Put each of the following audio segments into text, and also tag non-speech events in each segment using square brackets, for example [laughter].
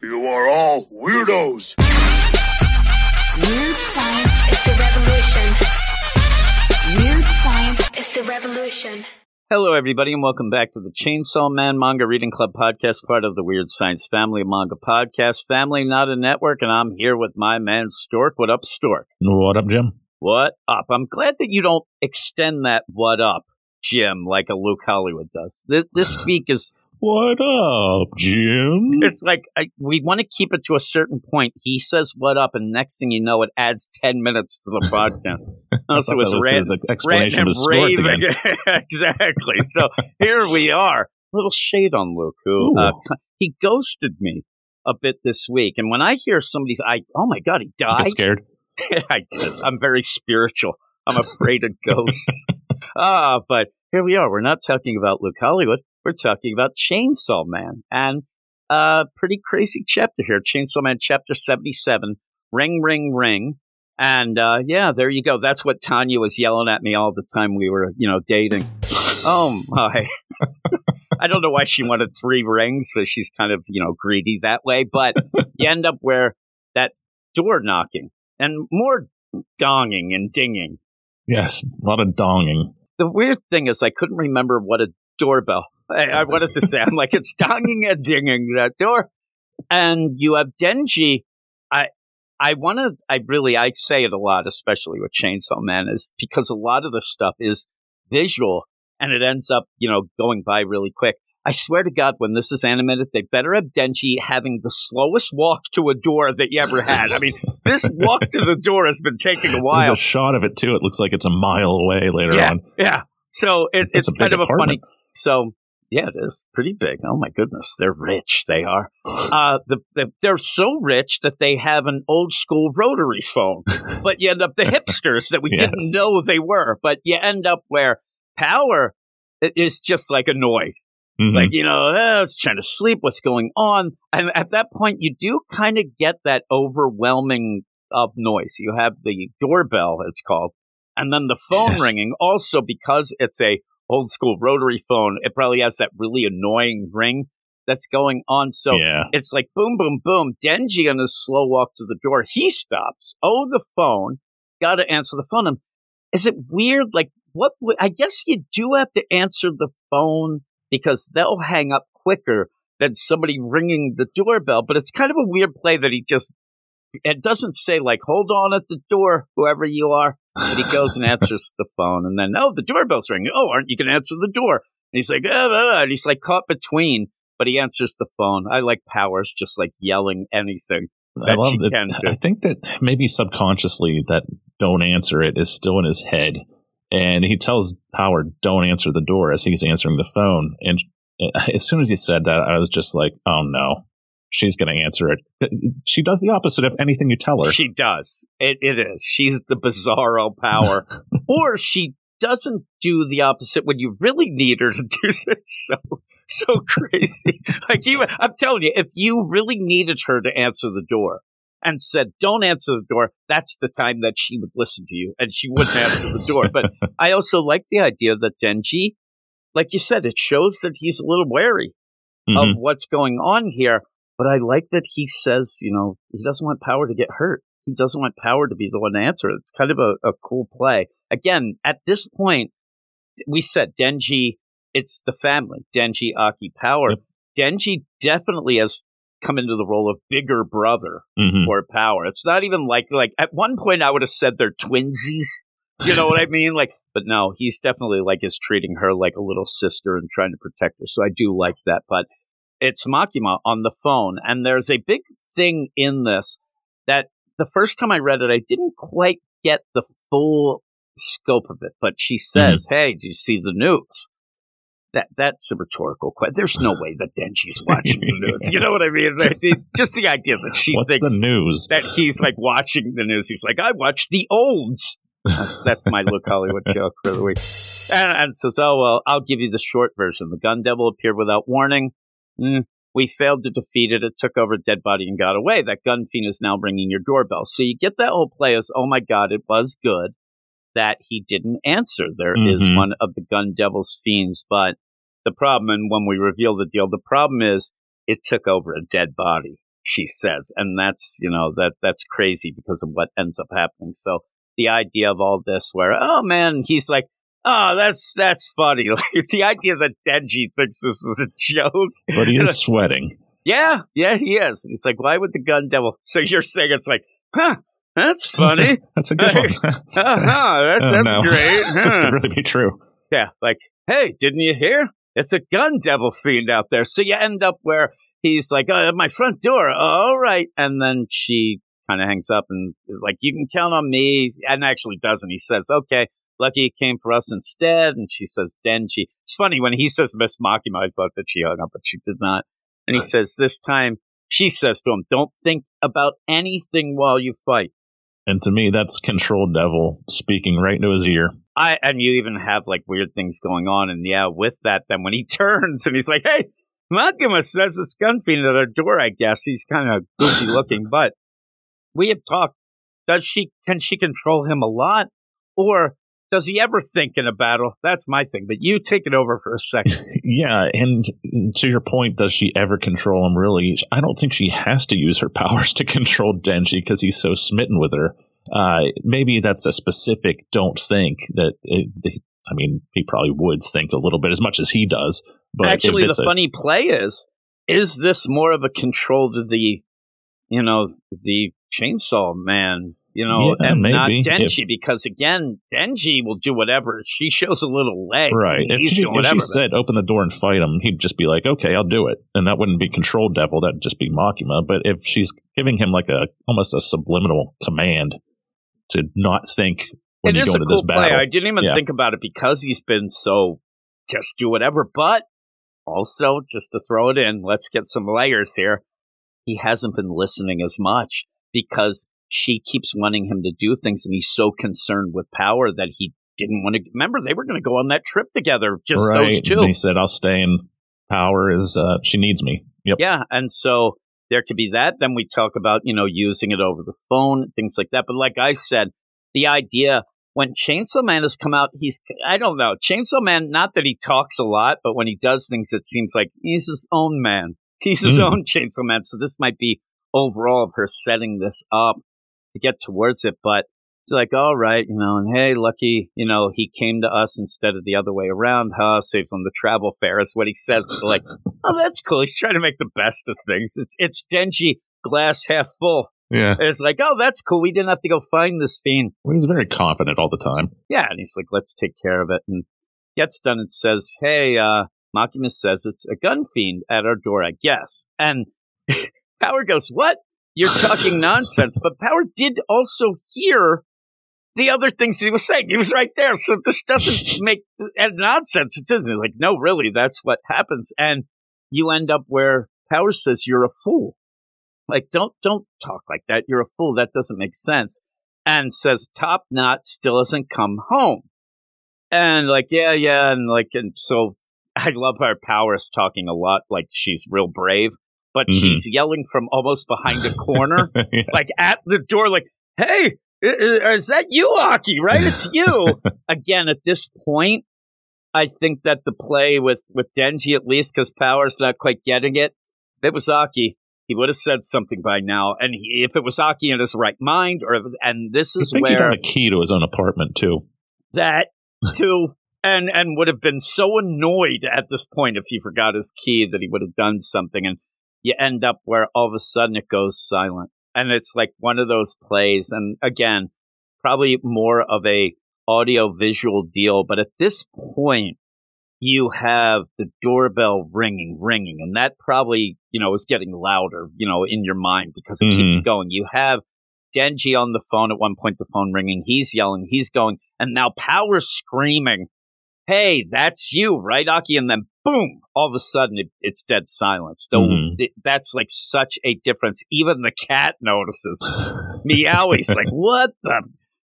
You are all weirdos. Weird science is the revolution. Weird science is the revolution. Hello, everybody, and welcome back to the Chainsaw Man Manga Reading Club podcast, part of the Weird Science Family Manga Podcast Family, not a network. And I'm here with my man Stork. What up, Stork? What up, Jim? What up? I'm glad that you don't extend that "what up," Jim, like a Luke Hollywood does. This, this speak is What up, Jim? it's like I, we want to keep it to a certain point. He says "what up," and next thing you know, it adds ten minutes to the podcast. [laughs] I so thought it's that was ran- his explanation Ranting and raving. [laughs] exactly. So here we are. A little shade on Luke, who uh, he ghosted me a bit this week. And when I hear somebody's, I oh my god, he died. get scared? [laughs] I did. I'm very spiritual. I'm afraid of ghosts. Ah, but here we are. We're not talking about Luke Hollywood. We're talking about Chainsaw Man and a pretty crazy chapter here. Chainsaw Man chapter 77. Ring, ring, ring. And uh, yeah, there you go. That's what Tanya was yelling at me all the time we were, you know, dating. Oh my. [laughs] I don't know why she wanted three rings, so she's kind of, you know, greedy that way. But you end up where that door knocking and more donging and dinging. Yes, a lot of donging. The weird thing is, I couldn't remember what a doorbell. I, I wanted to say, I'm like, it's donging and dinging that door. And you have Denji. I, I want to, I really, I say it a lot, especially with Chainsaw Man, is because a lot of the stuff is visual and it ends up, you know, going by really quick. I swear to God, when this is animated, they better have Denji having the slowest walk to a door that you ever had. I mean, this walk to the door has been taking a There's while. a shot of it too. It looks like it's a mile away later yeah, on. yeah. So it, It's it's kind of a funny. So yeah, it is pretty big. Oh my goodness, they're rich. They are. Uh, the, the they're so rich that they have an old school rotary phone. [laughs] but you end up the hipsters that we didn't know they were. But you end up where Power is just like annoyed. Mhm. Like, you know, eh, I was trying to sleep. What's going on? And at that point, you do kind of get that overwhelming of noise. You have the doorbell, it's called, and then the phone Yes. ringing. Also, because it's a old school rotary phone, it probably has that really annoying ring that's going on. So yeah. it's like boom, boom, boom. Denji on his slow walk to the door, he stops. Oh, the phone. Got to answer the phone. And is it weird? Like, what? would- I guess you do have to answer the phone because they'll hang up quicker than somebody ringing the doorbell. But it's kind of a weird play that he just. It doesn't say like "hold on at the door, whoever you are," but he goes and answers the phone, and then oh, the doorbell's ringing. Oh, aren't you going to answer the door? And he's like, ah, ah, ah," and he's like caught between but he answers the phone. I like Powers just like yelling anything. I that love she that. can do. I think that maybe subconsciously that don't answer it is still in his head. And he tells Power, don't answer the door as he's answering the phone. And as soon as he said that, I was just like, oh no, she's going to answer it. She does the opposite of anything you tell her. She does. It, it is. She's the bizarro power. [laughs] or she doesn't do the opposite when you really need her to do [laughs] it. So, so crazy. Like even, I'm telling you, if you really needed her to answer the door and said, don't answer the door, that's the time that she would listen to you and she wouldn't answer the door. But [laughs] I also like the idea that Denji, like you said, it shows that he's a little wary Mhm. of what's going on here. But I like that he says, you know, he doesn't want Power to get hurt. He doesn't want Power to be the one to answer. It's kind of a, a cool play. Again, at this point, we said Denji, it's the family. Denji, Aki, Power. Yep. Denji definitely has come into the role of bigger brother Mhm. for Power. It's not even like, like at one point I would have said they're twinsies. You know what I mean? Like, but no, he's definitely like is treating her like a little sister and trying to protect her. So I do like that. But it's Makima on the phone, and there's a big thing in this that the first time I read it, I didn't quite get the full scope of it. But she mm-hmm. says, "Hey, do you see the news?" That that's a rhetorical question. There's no way that Denji's watching the news. You know what I mean? Just the idea that she What's thinks the news? that he's like watching the news. He's like, I watch the olds. That's, that's my Luke Hollywood joke for the week. And, and says, Oh, well, I'll give you the short version. The gun devil appeared without warning. Mm, we failed to defeat it. It took over a dead body and got away. That gun fiend is now ringing your doorbell. So you get that whole play as, oh my God, it was good that he didn't answer. There is Mhm. one of the gun devil's fiends. But the problem, and when we reveal the deal, the problem is it took over a dead body. she says, and that's you know that that's crazy because of what ends up happening. So the idea of all this, where oh man, he's like. Oh, that's that's funny. [laughs] Like the idea that Denji thinks this is a joke. But he is [laughs] sweating. Yeah, yeah, he is. He's like, why would the gun devil? [laughs] So you're saying it's like, huh? That's funny. That's a good one. uh-huh, that's Oh, that's no. great. this could really be true. Yeah, like, hey, didn't you hear? It's a gun devil fiend out there. So you end up where he's like, oh, my front door. all right. And then she kind of hangs up and is like, you can count on me. And actually doesn't. He says, okay, lucky it came for us instead. And she says, Denji. It's funny when he says Miss Makima, I thought that she hung up, but she did not. And he says, this time, she says to him, don't think about anything while you fight. And to me, that's control devil speaking right into his ear. I and you even have like weird things going on, and yeah, with that, then when he [laughs] turns and he's like, "Hey, Makima says it's gun fiend at our door," I guess he's kind of goofy [laughs] looking, but we have talked. Does she can she control him a lot, or does he ever think in a battle? That's my thing. But you take it over for a second. [laughs] Yeah, and to your point, does she ever control him? Really, I don't think she has to use her [laughs] powers to control Denji because he's so smitten with her. Uh, maybe that's a specific don't think that. It, I mean, he probably would think a little bit as much as he does. But Actually, the a- funny play is: is this more of a control to the, you know, the chainsaw man? You know, Yeah, and not maybe. Denji, because again, Denji will do whatever. [laughs] She shows a little leg, Right. If she, if she said open the door and fight him, he'd just be like, okay, I'll do it. And that wouldn't be control devil. That'd just be Makima. But if she's giving him like a almost a subliminal command to not think when it you go into cool this battle. play. I didn't even Yeah. think about it because he's been so just do whatever. But also, just to throw it in, let's get some layers here. He hasn't been listening as much because she keeps wanting him to do things, and he's so concerned with power that he didn't want to. Remember, they were going to go on that trip together, just those two. And he said, I'll stay in power is uh, she needs me. Yep. Yeah, and so there could be that. Then we talk about you know using it over the phone, things like that. But like I said, the idea when Chainsaw Man has come out, he's I don't know Chainsaw Man. Not that he talks a lot, but when he does things, it seems like he's his own man. He's his Mm. own Chainsaw Man. So this might be overall of her setting this up to get towards it, but. It's like, all right, you know, and hey, lucky, you know, he came to us instead of the other way around. Huh? Saves on the travel fare is what he says. Like, [laughs] oh, that's cool. He's trying to make the best of things. It's it's Denji glass half full. Yeah. And it's like, oh, that's cool. We didn't have to go find this fiend. Well, he's very confident all the time. Yeah, and he's like, let's take care of it. And gets done and says, hey, uh, Makima says it's a gun fiend at our door, I guess. And [laughs] Power goes, what? You're talking [laughs] nonsense. But Power did also hear the other things he was saying. He was right there. So this doesn't [laughs] make nonsense. It's isn't like, no, really, that's what happens. And you end up where Power says you're a fool. Like, don't don't talk like that. You're a fool. That doesn't make sense. And says Top Knot still hasn't come home. And like, yeah, yeah, and like, and so [laughs] I love our Powers talking a lot, like she's real brave, but Mhm. she's yelling from almost behind a corner, [laughs] Yeah. like at the door, like, "Hey, is that you, Aki? Right? It's [laughs] you." Again, at this point, I think that the play with with Denji, at least, because Power's not quite getting it. If it was Aki, he would have said something by now. And he, if it was Aki in his right mind, or and this is think he where got a key to his own apartment too. that [laughs] too and and would have been so annoyed at this point if he forgot his key that he would have done something and you end up where all of a sudden it goes silent and it's like one of those plays and again probably more of a audio visual deal but at this point you have the doorbell ringing ringing and that probably you know is getting louder you know in your mind because it keeps mm-hmm. going you have Denji on the phone at one point, the phone ringing. He's yelling, he's going, and now Power screaming, Hey, that's you, right, Aki? And then boom, all of a sudden it, it's dead silence. Though Mhm. it- that's like such a difference. Even the cat notices. [laughs] Meowie's like, what the?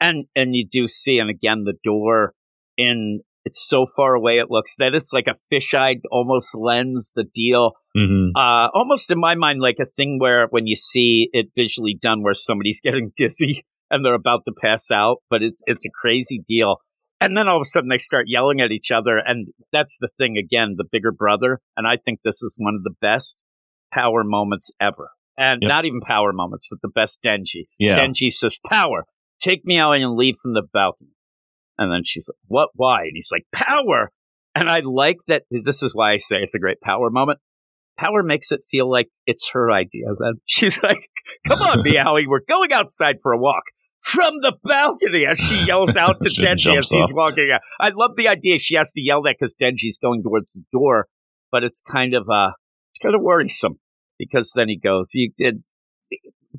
And and you do see, and again, the door in it's so far away it looks that it's like a fisheye almost lens the deal hmm uh, almost in my mind like a thing where when you see it visually done where somebody's [laughs] getting dizzy and they're about to pass out but it's it's a crazy deal and then all of a sudden they start yelling at each other and that's the thing again the bigger brother and i think this is one of the best power moments ever And Yep. not even power moments, but the best Denji. Yeah. Denji says, Power, take me out and leave from the balcony. And then she's like, What? Why? And he's like, Power. And I like that. This is why I say it's a great power moment. Power makes it feel like it's her idea. Then [laughs] she's like, Come on, [laughs] Meowie, we're going outside for a walk. From the balcony, as she yells out to [laughs] Denji as he's walking out. I love the idea she has to yell that because Denji's going towards the door, but it's kind of uh, it's kind of worrisome because then he goes, He did."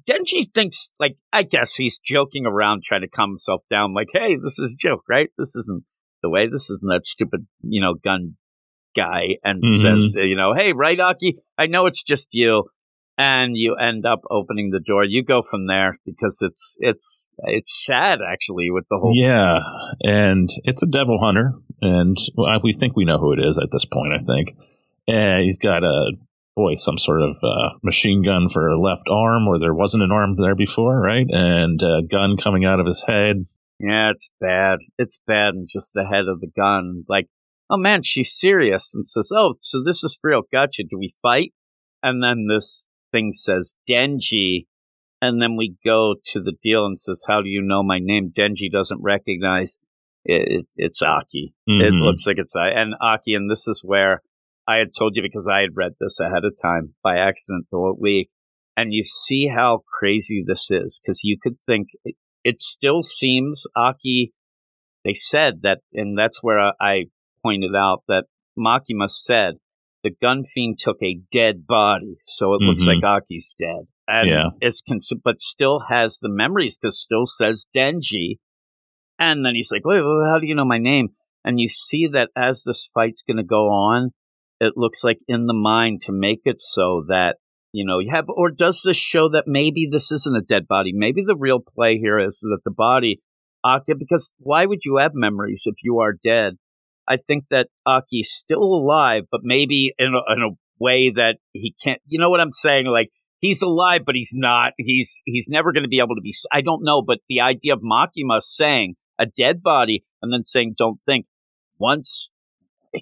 Denji thinks, like, I guess he's joking around, trying to calm himself down. Like, hey, this is a joke, right? This isn't the way. This isn't that stupid, you know, gun guy. And Mhm. says, you know, hey, right, Aki? I know it's just you. And you end up opening the door. You go from there because it's it's it's sad actually with the whole Yeah, and it's a devil hunter, and we think we know who it is at this point. I think, and he's got a boy some sort of uh, machine gun for a left arm, or there wasn't an arm there before, right? And a gun coming out of his head. Yeah, it's bad. It's bad. And just the head of the gun. Like, oh man, she's serious and says, oh, so this is real. Gotcha. Do we fight? And then this thing says Denji. And then we go to the deal and says, how do you know my name? Denji doesn't recognize it. it it's Aki. It Mhm. looks like it's I. And Aki, and this is where I had told you because I had read this ahead of time by accident the week. And you see how crazy this is because you could think it still seems Aki. They said that, and that's where I- I pointed out that Makima said the gun fiend took a dead body, so it looks Mhm. like Aki's dead, and Yeah. it's cons- but still has the memories because still says Denji, and then he's like, "Wait, wait, how do you know my name?" And you see that as this fight's going to go on, it looks like in the mind to make it so that you know you have or does this show that maybe this isn't a dead body maybe the real play here is that the body aki because why would you have memories if you are dead i think that uh, aki's still alive but maybe in a, in a way that he can't you know what i'm saying like he's alive but he's not he's he's never going to be able to be I don't know but the idea of makima saying a dead body and then saying don't think once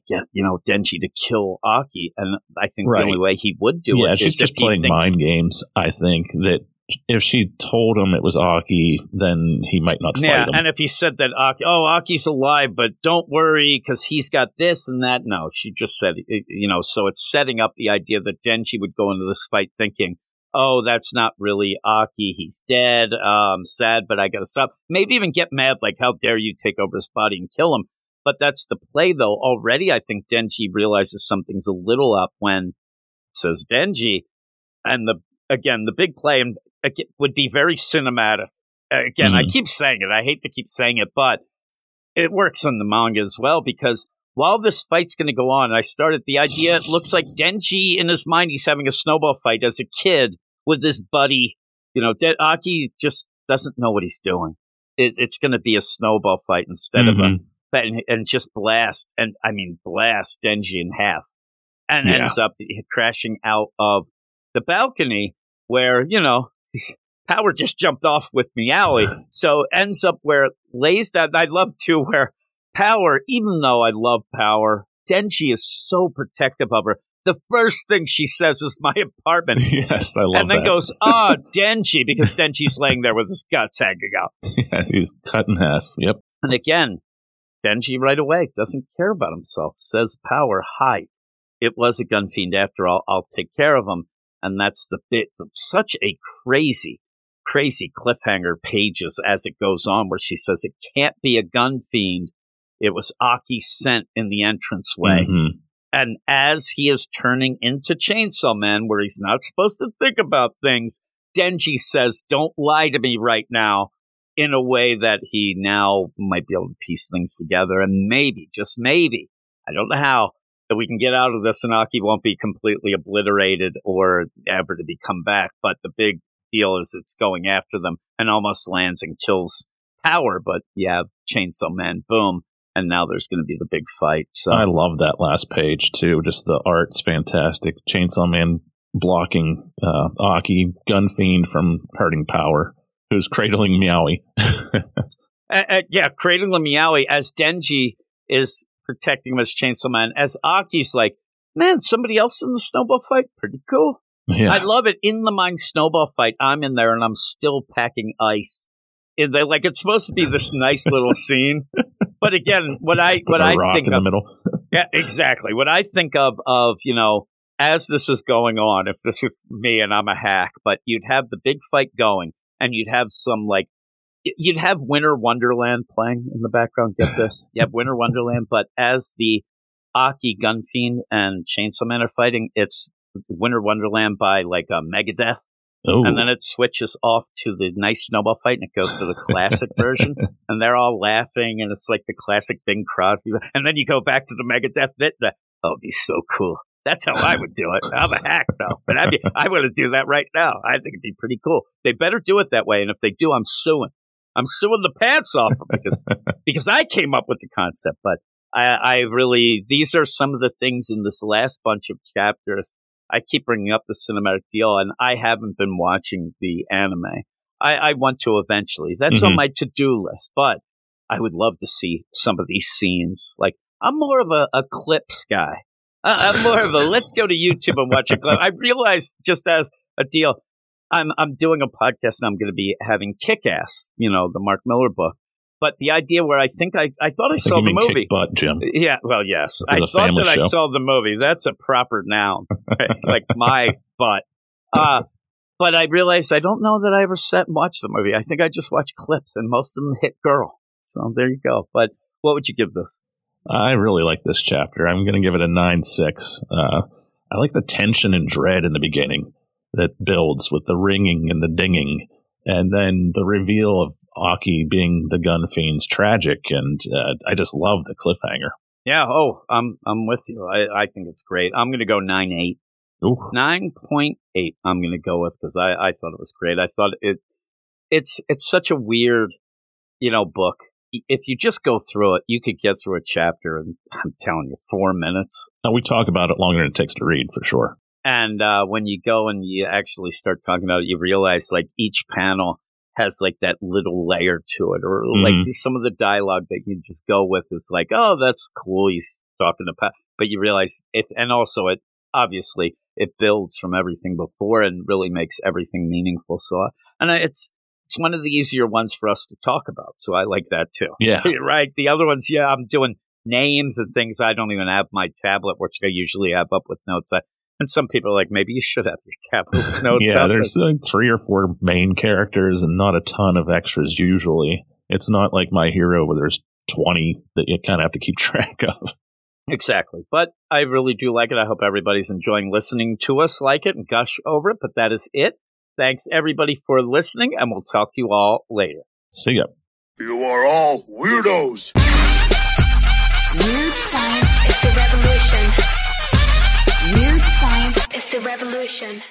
get you know Denji to kill Aki, and I think Right. the only way he would do yeah, it she's just playing thinks- mind games. I think that if she told him it was Aki, then he might not fight Yeah, him. and if he said that Aki, oh Aki's alive, but don't worry because he's got this and that. No, she just said you know. So it's setting up the idea that Denji would go into this fight thinking. Oh, that's not really Aki. He's dead. Um, sad, but I gotta stop. Maybe even get mad, like, how dare you take over his body and kill him? But that's the play, though. Already, I think Denji realizes something's a little up when says Denji, and the again the big play and again, would be very cinematic. Again, I Mhm. keep saying it. I hate to keep saying it, but it works in the manga as well because while this fight's going to go on, I started the idea. It looks like Denji in his mind he's having a snowball fight as a kid with his buddy. You know, De- Aki just doesn't know what he's doing. It, it's going to be a snowball fight instead of a Mhm. and, and just blast and I mean blast Denji in half, and Yeah. ends up crashing out of the balcony where you know [laughs] Power just jumped off with Meowie, [laughs] so ends up where it lays down. I love too where Power, even though I love Power, Denji is so protective of her. The first thing she says is my apartment. [laughs] yes, I love that. and then that. goes, ah, Denji, because Denji's laying there with his guts hanging out. yes, he's cut in half. Yep. And again, Denji right away doesn't care about himself, says power high. It was a gun fiend after all. I'll take care of him. And that's the bit of such a crazy, crazy cliffhanger pages as it goes on where she says it can't be a gun fiend. It was Aki sent in the entranceway. Mhm. And as he is turning into Chainsaw Man, where he's not supposed to think about things, Denji says, Don't lie to me right now, in a way that he now might be able to piece things together. And maybe, just maybe, I don't know how, that we can get out of this and Aki won't be completely obliterated or ever to be come back. But the big deal is it's going after them and almost lands and kills Power. But you have Chainsaw Man, boom. And now there's going to be the big fight. So I love that last page too. Just the art's fantastic. Chainsaw Man blocking uh, Aki, gun fiend from hurting Power, who's cradling Meowie. [laughs] Uh, uh, yeah, cradling the Meowie as Denji is protecting him as Chainsaw Man. As Aki's like, man, somebody else in the snowball fight, pretty cool. Yeah. I love it. In the mine snowball fight, I'm in there and I'm still packing ice. In the, like it's supposed to be this [laughs] nice little scene, but again, what I what I think in of, the middle. [laughs] yeah, exactly. What I think of of you know as this is going on, if this is me and I'm a hack, but you'd have the big fight going, and you'd have some like you'd have Winter Wonderland playing in the background. Get this, [laughs] you have Winter Wonderland, but as the Aki Gunfiend and Chainsaw Man are fighting, it's Winter Wonderland by like a Megadeth, Oh, and then it switches off to the nice snowball fight, and it goes to the classic version, [laughs] and they're all laughing, and it's like the classic Bing Crosby, and then you go back to the Megadeth bit. and, Oh, it'd be so cool. That's how I would do it. I'm a hack though, but I'd be, I want to do that right now. I think it'd be pretty cool. They better do it that way, and if they do, I'm suing. I'm suing the pants off because [laughs] because I came up with the concept. But I, I really these are some of the things in this last bunch of chapters. I keep bringing up the cinematic deal, and I haven't been watching the anime. I, I want to eventually. That's on Mhm. my to do list, but I would love to see some of these scenes. Like I'm more of a, a clips guy. I- I'm more of a let's go to YouTube and watch a clip. I realized just as a deal, I'm I'm doing a podcast and I'm going to be having Kick Ass, you know, the Mark Millar book. But the idea where I think I I thought I, I saw the movie. butt, Jim. Yeah, well, yes. I thought that I saw the movie. That's a proper noun, [laughs] like my butt. Uh, but I realized I don't know that I ever sat and watched the movie. I think I just watched clips, and most of them hit girl. So there you go. But what would you give this? I really like this chapter. I'm going to give it a 9 6. Uh, I like the tension and dread in the beginning that builds with the ringing and the dinging. And then the reveal of Aki being the gun fiend's tragic. And uh, I just love the cliffhanger. Yeah. Oh, I'm I'm with you. I, I think it's great. I'm going to go nine eight. Ooh. Nine point eight. I'm going to go with because I, I thought it was great. I thought it it's it's such a weird, you know, book. If you just go through it, you could get through a chapter in I'm telling you four minutes. Now, we talk about it longer than it takes to read, for sure. And uh, when you go and you actually start talking about it, you realize like each panel has like that little layer to it, or like Mhm. some of the dialogue that you just go with is like, oh, that's cool. He's talking about, but you realize it, and also it obviously it builds from everything before and really makes everything meaningful. So, and I, it's it's one of the easier ones for us to talk about. So I like that too. Yeah. [laughs] right. The other ones, yeah, I'm doing names and things. I don't even have my tablet, which I usually have up with notes. I, and some people are like, maybe you should have your tablet [laughs] notes. yeah, up. there's like three or four main characters and not a ton of extras usually. It's not like My Hero where there's 20 that you kind of have to keep [laughs] track of. Exactly. But I really do like it. I hope everybody's enjoying listening to us like it and gush over it. But that is it. Thanks everybody for listening, and we'll talk to you all later. See ya. You are all weirdos. Weird science. It's the revolution. Weird science. It's the revolution.